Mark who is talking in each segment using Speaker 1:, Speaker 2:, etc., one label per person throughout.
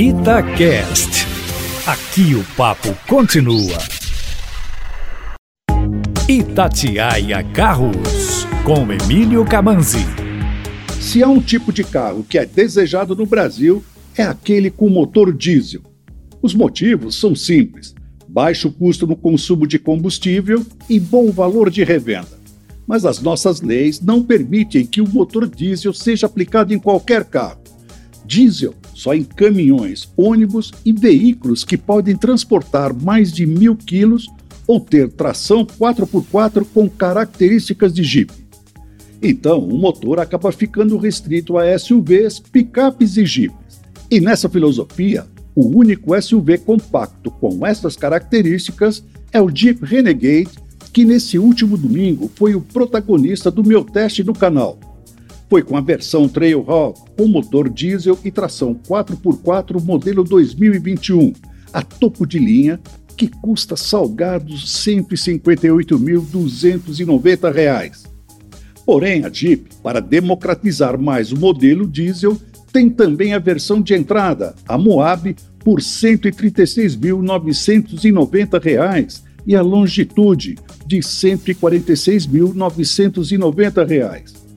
Speaker 1: Itacast. Aqui o papo continua. Itatiaia Carros, com Emílio Camanzi.
Speaker 2: Se há um tipo de carro que é desejado no Brasil, é aquele com motor diesel. Os motivos são simples: baixo custo no consumo de combustível e bom valor de revenda. Mas as nossas leis não permitem que o motor diesel seja aplicado em qualquer carro. Diesel só em caminhões, ônibus e veículos que podem transportar mais de mil quilos ou ter tração 4x4 com características de Jeep. Então, o motor acaba ficando restrito a SUVs, picapes e Jeeps. E nessa filosofia, o único SUV compacto com essas características é o Jeep Renegade, que nesse último domingo foi o protagonista do meu teste no canal foi com a versão Trailhawk com motor diesel e tração 4x4 modelo 2021, a topo de linha, que custa salgados R$ 158.290. Porém, a Jeep, para democratizar mais o modelo diesel, tem também a versão de entrada, a Moab, por R$ 136.990 e a Longitude, de R$ 146.990.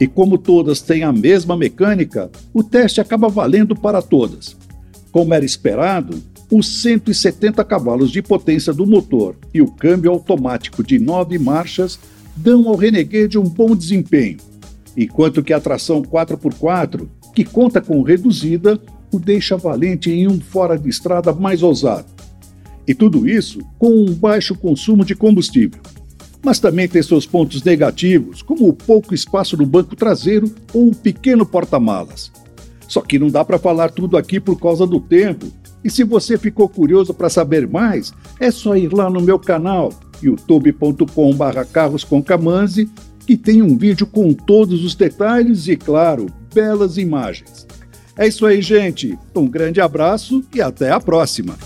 Speaker 2: E como todas têm a mesma mecânica, o teste acaba valendo para todas. Como era esperado, os 170 cavalos de potência do motor e o câmbio automático de 9 marchas dão ao Renegade um bom desempenho, enquanto que a tração 4x4, que conta com reduzida, o deixa valente em um fora de estrada mais ousado. E tudo isso com um baixo consumo de combustível mas também tem seus pontos negativos, como o pouco espaço no banco traseiro ou o pequeno porta-malas. Só que não dá para falar tudo aqui por causa do tempo. E se você ficou curioso para saber mais, é só ir lá no meu canal, youtube.com.br carrosconcamanzi, que tem um vídeo com todos os detalhes e, claro, belas imagens. É isso aí, gente. Um grande abraço e até a próxima.